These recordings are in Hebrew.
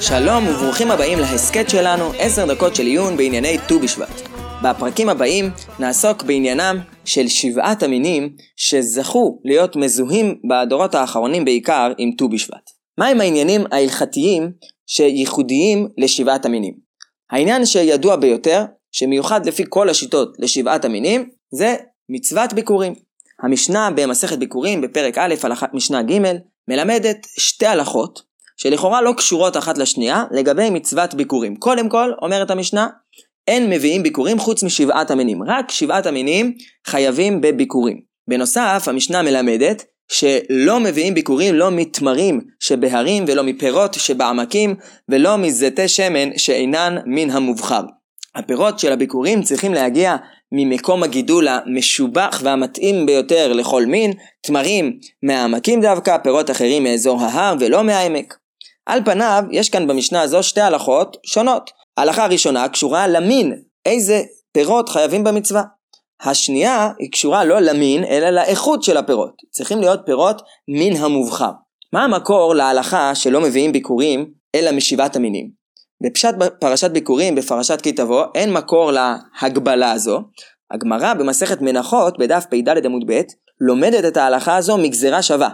שלום וברוכים הבאים להסכת שלנו, עשר דקות של עיון בענייני ט"ו בשבט. בפרקים הבאים נעסוק בעניינם של שבעת המינים שזכו להיות מזוהים בדורות האחרונים בעיקר עם ט"ו בשבט. מהם העניינים ההלכתיים שייחודיים לשבעת המינים? העניין שידוע ביותר, שמיוחד לפי כל השיטות לשבעת המינים, זה מצוות ביקורים. המשנה במסכת ביקורים בפרק א' הלכת משנה ג' מלמדת שתי הלכות שלכאורה לא קשורות אחת לשנייה לגבי מצוות ביקורים. קודם כל, אומרת המשנה, אין מביאים ביקורים חוץ משבעת המינים. רק שבעת המינים חייבים בביקורים. בנוסף, המשנה מלמדת שלא מביאים ביקורים לא מתמרים שבהרים ולא מפירות שבעמקים ולא מזיתי שמן שאינן מן המובחר. הפירות של הביקורים צריכים להגיע ממקום הגידול המשובח והמתאים ביותר לכל מין, תמרים מהעמקים דווקא, פירות אחרים מאזור ההר ולא מהעמק. על פניו, יש כאן במשנה הזו שתי הלכות שונות. ההלכה הראשונה קשורה למין, איזה פירות חייבים במצווה. השנייה היא קשורה לא למין, אלא לאיכות של הפירות. צריכים להיות פירות מן המובחר. מה המקור להלכה שלא מביאים ביקורים, אלא משבעת המינים? בפשט פרשת ביקורים, בפרשת כי תבוא, אין מקור להגבלה הזו. הגמרא במסכת מנחות, בדף פ"ד עמוד ב', לומדת את ההלכה הזו מגזרה שווה.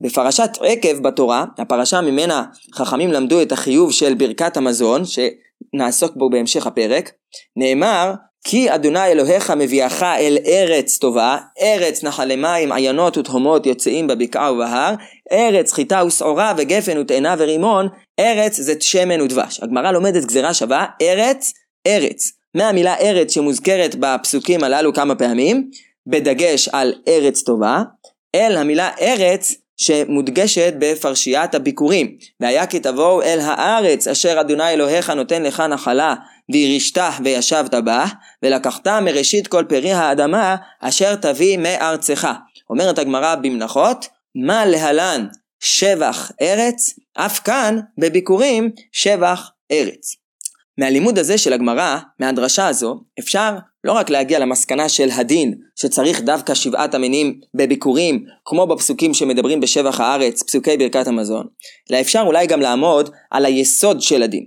בפרשת עקב בתורה, הפרשה ממנה חכמים למדו את החיוב של ברכת המזון, שנעסוק בו בהמשך הפרק, נאמר כי אדוני אלוהיך מביאך אל ארץ טובה, ארץ נחלי מים, עיינות ותהומות יוצאים בבקעה ובהר, ארץ חיטה ושעורה וגפן ותאנה ורימון, ארץ זה שמן ודבש. הגמרא לומדת גזירה שווה, ארץ, ארץ. מהמילה ארץ שמוזכרת בפסוקים הללו כמה פעמים, בדגש על ארץ טובה, אל המילה ארץ שמודגשת בפרשיית הביקורים. והיה כי תבואו אל הארץ אשר אדוני אלוהיך נותן לך נחלה וירשתה וישבת בה, ולקחת מראשית כל פרי האדמה אשר תביא מארצך. אומרת הגמרא במנחות, מה להלן שבח ארץ, אף כאן בביקורים שבח ארץ. מהלימוד הזה של הגמרא, מהדרשה הזו, אפשר לא רק להגיע למסקנה של הדין, שצריך דווקא שבעת המינים בביקורים, כמו בפסוקים שמדברים בשבח הארץ, פסוקי ברכת המזון, אלא אפשר אולי גם לעמוד על היסוד של הדין.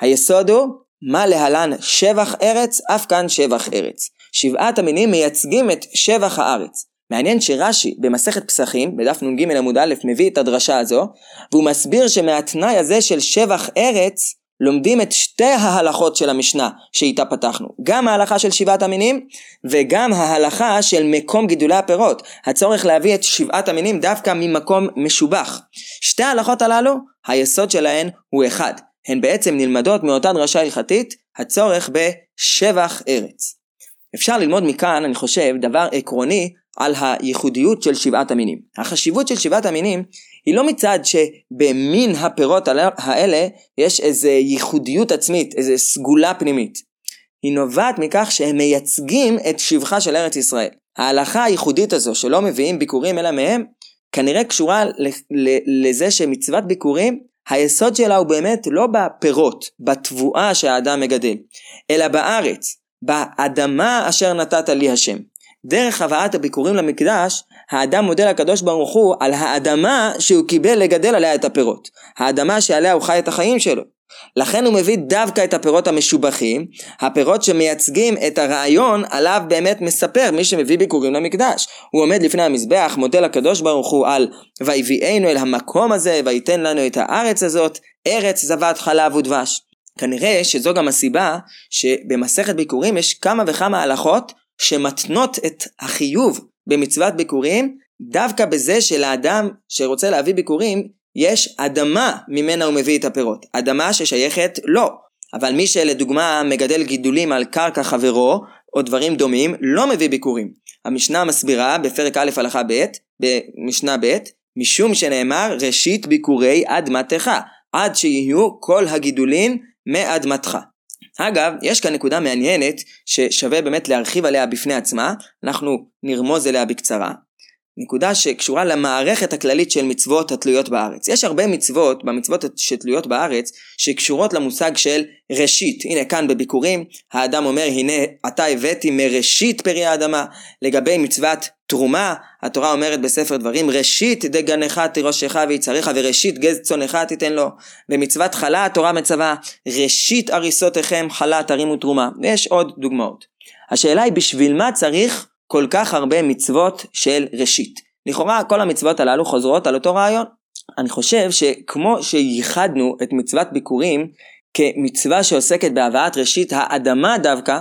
היסוד הוא, מה להלן שבח ארץ, אף כאן שבח ארץ. שבעת המינים מייצגים את שבח הארץ. מעניין שרש"י במסכת פסחים, בדף נ"ג עמוד א', מביא את הדרשה הזו, והוא מסביר שמהתנאי הזה של שבח ארץ, לומדים את שתי ההלכות של המשנה שאיתה פתחנו. גם ההלכה של שבעת המינים וגם ההלכה של מקום גידולי הפירות. הצורך להביא את שבעת המינים דווקא ממקום משובח. שתי ההלכות הללו, היסוד שלהן הוא אחד. הן בעצם נלמדות מאותה דרשה הלכתית, הצורך בשבח ארץ. אפשר ללמוד מכאן, אני חושב, דבר עקרוני על הייחודיות של שבעת המינים. החשיבות של שבעת המינים היא לא מצד שבמין הפירות האלה יש איזו ייחודיות עצמית, איזו סגולה פנימית. היא נובעת מכך שהם מייצגים את שבחה של ארץ ישראל. ההלכה הייחודית הזו שלא מביאים ביקורים אלא מהם, כנראה קשורה לזה שמצוות ביקורים, היסוד שלה הוא באמת לא בפירות, בתבואה שהאדם מגדל, אלא בארץ, באדמה אשר נתת לי השם. דרך הבאת הביקורים למקדש, האדם מודה לקדוש ברוך הוא על האדמה שהוא קיבל לגדל עליה את הפירות. האדמה שעליה הוא חי את החיים שלו. לכן הוא מביא דווקא את הפירות המשובחים, הפירות שמייצגים את הרעיון עליו באמת מספר מי שמביא ביקורים למקדש. הוא עומד לפני המזבח, מודה לקדוש ברוך הוא על ויביאנו אל המקום הזה, וייתן לנו את הארץ הזאת, ארץ זבת חלב ודבש. כנראה שזו גם הסיבה שבמסכת ביקורים יש כמה וכמה הלכות שמתנות את החיוב במצוות ביקורים דווקא בזה שלאדם שרוצה להביא ביקורים יש אדמה ממנה הוא מביא את הפירות. אדמה ששייכת לו. אבל מי שלדוגמה מגדל גידולים על קרקע חברו או דברים דומים לא מביא ביקורים. המשנה מסבירה בפרק א' הלכה ב', במשנה ב', משום שנאמר ראשית ביקורי אדמתך, עד שיהיו כל הגידולים מאדמתך. אגב, יש כאן נקודה מעניינת ששווה באמת להרחיב עליה בפני עצמה, אנחנו נרמוז אליה בקצרה. נקודה שקשורה למערכת הכללית של מצוות התלויות בארץ. יש הרבה מצוות, במצוות שתלויות בארץ, שקשורות למושג של ראשית. הנה כאן בביקורים, האדם אומר הנה עתה הבאתי מראשית פרי האדמה. לגבי מצוות תרומה, התורה אומרת בספר דברים ראשית דגנך תירושך ויצריך וראשית גז צונך תיתן לו. במצוות חלה התורה מצווה ראשית הריסותיכם חלה תרימו תרומה. ויש עוד דוגמאות. השאלה היא בשביל מה צריך כל כך הרבה מצוות של ראשית. לכאורה כל המצוות הללו חוזרות על אותו רעיון. אני חושב שכמו שייחדנו את מצוות ביקורים כמצווה שעוסקת בהבאת ראשית האדמה דווקא,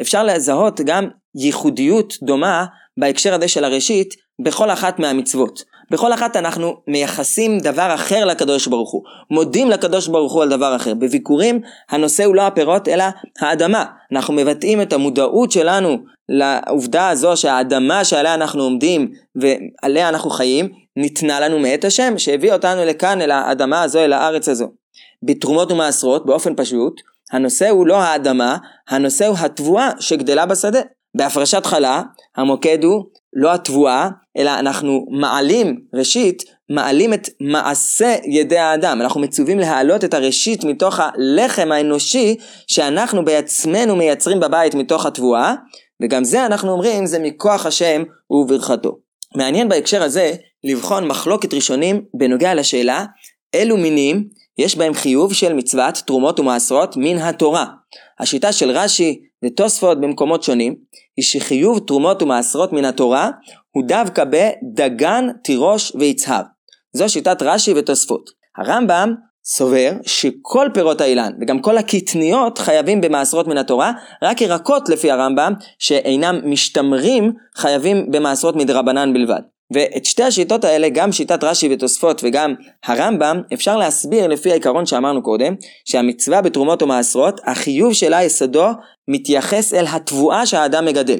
אפשר לזהות גם ייחודיות דומה בהקשר הזה של הראשית בכל אחת מהמצוות. בכל אחת אנחנו מייחסים דבר אחר לקדוש ברוך הוא, מודים לקדוש ברוך הוא על דבר אחר. בביקורים הנושא הוא לא הפירות אלא האדמה. אנחנו מבטאים את המודעות שלנו לעובדה הזו שהאדמה שעליה אנחנו עומדים ועליה אנחנו חיים ניתנה לנו מאת השם שהביא אותנו לכאן אל האדמה הזו אל הארץ הזו. בתרומות ומעשרות באופן פשוט הנושא הוא לא האדמה, הנושא הוא התבואה שגדלה בשדה. בהפרשת חלה המוקד הוא לא התבואה, אלא אנחנו מעלים, ראשית, מעלים את מעשה ידי האדם. אנחנו מצווים להעלות את הראשית מתוך הלחם האנושי שאנחנו בעצמנו מייצרים בבית מתוך התבואה, וגם זה אנחנו אומרים זה מכוח השם וברכתו. מעניין בהקשר הזה לבחון מחלוקת ראשונים בנוגע לשאלה אילו מינים יש בהם חיוב של מצוות תרומות ומעשרות מן התורה. השיטה של רש"י ותוספות במקומות שונים היא שחיוב תרומות ומעשרות מן התורה הוא דווקא בדגן, תירוש ויצהר. זו שיטת רש"י ותוספות. הרמב"ם סובר שכל פירות האילן וגם כל הקטניות חייבים במעשרות מן התורה, רק ירקות לפי הרמב"ם שאינם משתמרים חייבים במעשרות מדרבנן בלבד. ואת שתי השיטות האלה, גם שיטת רש"י ותוספות וגם הרמב"ם, אפשר להסביר לפי העיקרון שאמרנו קודם, שהמצווה בתרומות ומעשרות, החיוב שלה יסודו מתייחס אל התבואה שהאדם מגדל.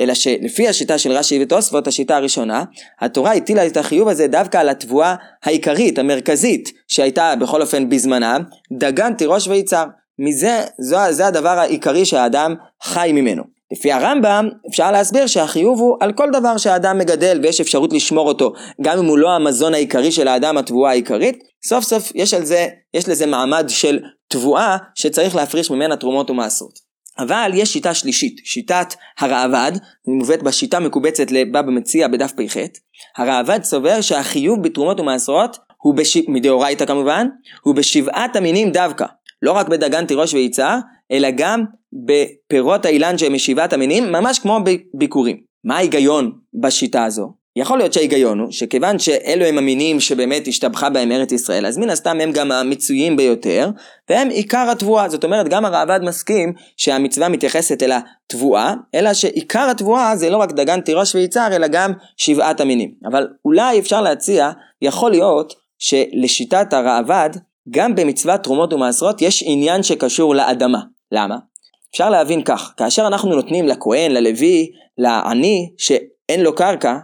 אלא שלפי השיטה של רש"י ותוספות, השיטה הראשונה, התורה הטילה את החיוב הזה דווקא על התבואה העיקרית, המרכזית, שהייתה בכל אופן בזמנה, דגן, תירוש ויצהר. מזה, זו, זה הדבר העיקרי שהאדם חי ממנו. לפי הרמב"ם אפשר להסביר שהחיוב הוא על כל דבר שהאדם מגדל ויש אפשרות לשמור אותו גם אם הוא לא המזון העיקרי של האדם התבואה העיקרית. סוף סוף יש זה, יש לזה מעמד של תבואה שצריך להפריש ממנה תרומות ומעשרות. אבל יש שיטה שלישית, שיטת הראב"ד, מובאת בשיטה מקובצת לבבא מציע בדף פ"ח, הראב"ד סובר שהחיוב בתרומות ומעשרות הוא בש... מדאורייתא כמובן, הוא בשבעת המינים דווקא, לא רק בדגן תירוש ויצהר, אלא גם בפירות האילן שהם משבעת המינים, ממש כמו בביקורים. מה ההיגיון בשיטה הזו? יכול להיות שההיגיון הוא שכיוון שאלו הם המינים שבאמת השתבחה בהם ארץ ישראל, אז מן הסתם הם גם המצויים ביותר, והם עיקר התבואה. זאת אומרת, גם הראב"ד מסכים שהמצווה מתייחסת אל התבואה, אלא שעיקר התבואה זה לא רק דגן תירוש ויצהר, אלא גם שבעת המינים. אבל אולי אפשר להציע, יכול להיות שלשיטת הראב"ד, גם במצוות תרומות ומעשרות יש עניין שקשור לאדמה. למה? אפשר להבין כך, כאשר אנחנו נותנים לכהן, ללוי, לעני, שאין לו קרקע,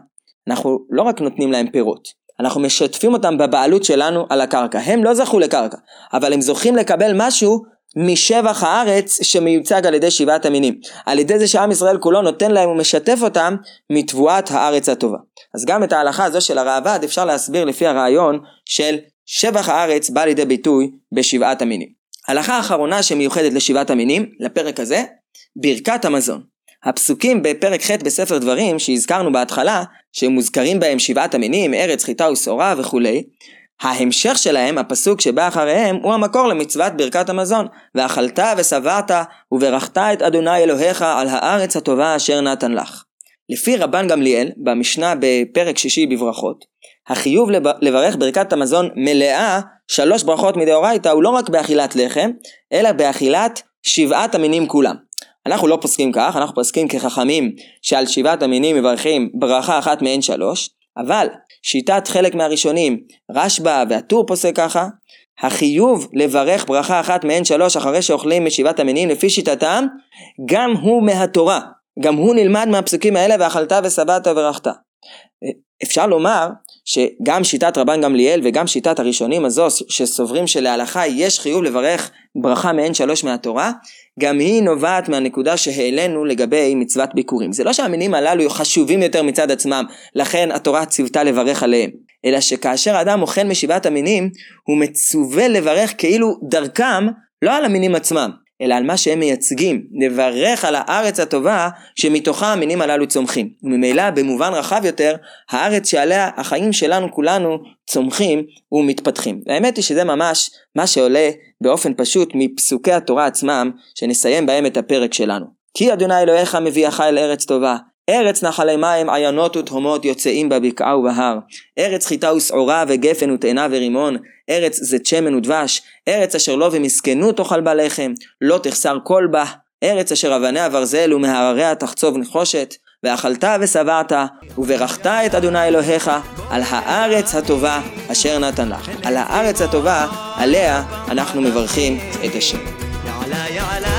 אנחנו לא רק נותנים להם פירות, אנחנו משתפים אותם בבעלות שלנו על הקרקע. הם לא זכו לקרקע, אבל הם זוכים לקבל משהו משבח הארץ שמיוצג על ידי שבעת המינים. על ידי זה שעם ישראל כולו נותן להם ומשתף אותם מתבואת הארץ הטובה. אז גם את ההלכה הזו של הראב"ד אפשר להסביר לפי הרעיון של שבח הארץ בא לידי ביטוי בשבעת המינים. הלכה אחרונה שמיוחדת לשבעת המינים, לפרק הזה, ברכת המזון. הפסוקים בפרק ח' בספר דברים שהזכרנו בהתחלה, שמוזכרים בהם שבעת המינים, ארץ, חיטה ושעורה וכולי, ההמשך שלהם, הפסוק שבא אחריהם, הוא המקור למצוות ברכת המזון. ואכלת ושבעת וברכת את אדוני אלוהיך על הארץ הטובה אשר נתן לך. לפי רבן גמליאל, במשנה בפרק שישי בברכות, החיוב לברך ברכת המזון מלאה שלוש ברכות מדאורייתא הוא לא רק באכילת לחם, אלא באכילת שבעת המינים כולם. אנחנו לא פוסקים כך, אנחנו פוסקים כחכמים שעל שבעת המינים מברכים ברכה אחת מהן שלוש, אבל שיטת חלק מהראשונים, רשב"א והטור פוסק ככה, החיוב לברך ברכה אחת מהן שלוש אחרי שאוכלים משבעת המינים לפי שיטתם, גם הוא מהתורה, גם הוא נלמד מהפסוקים האלה ואכלת ושבעת וברכת. אפשר לומר שגם שיטת רבן גמליאל וגם שיטת הראשונים הזו שסוברים שלהלכה יש חיוב לברך ברכה מעין שלוש מהתורה, גם היא נובעת מהנקודה שהעלינו לגבי מצוות ביקורים. זה לא שהמינים הללו חשובים יותר מצד עצמם, לכן התורה ציוותה לברך עליהם, אלא שכאשר האדם אוכל משבעת המינים, הוא מצווה לברך כאילו דרכם, לא על המינים עצמם, אלא על מה שהם מייצגים. נברך על הארץ הטובה שמתוכה המינים הללו צומחים. וממילא במובן רחב יותר, הארץ שעליה החיים שלנו כולנו צומחים ומתפתחים. האמת היא שזה ממש מה שעולה באופן פשוט מפסוקי התורה עצמם, שנסיים בהם את הפרק שלנו. כי אדוני אלוהיך מביאך אל ארץ טובה, ארץ נחלי מים עיינות ותהומות יוצאים בבקעה ובהר. ארץ חיטה ושעורה וגפן ותאנה ורימון. ארץ זית שמן ודבש. ארץ אשר לא ומסכנות תאכל בה לחם. לא תחסר כל בה. ארץ אשר אבניה ברזל ומהרריה תחצוב נחושת. ואכלת ושבעת, וברכת את אדוני אלוהיך על הארץ הטובה אשר נתן לך. על הארץ הטובה, עליה אנחנו מברכים את השם. יעלה יעלה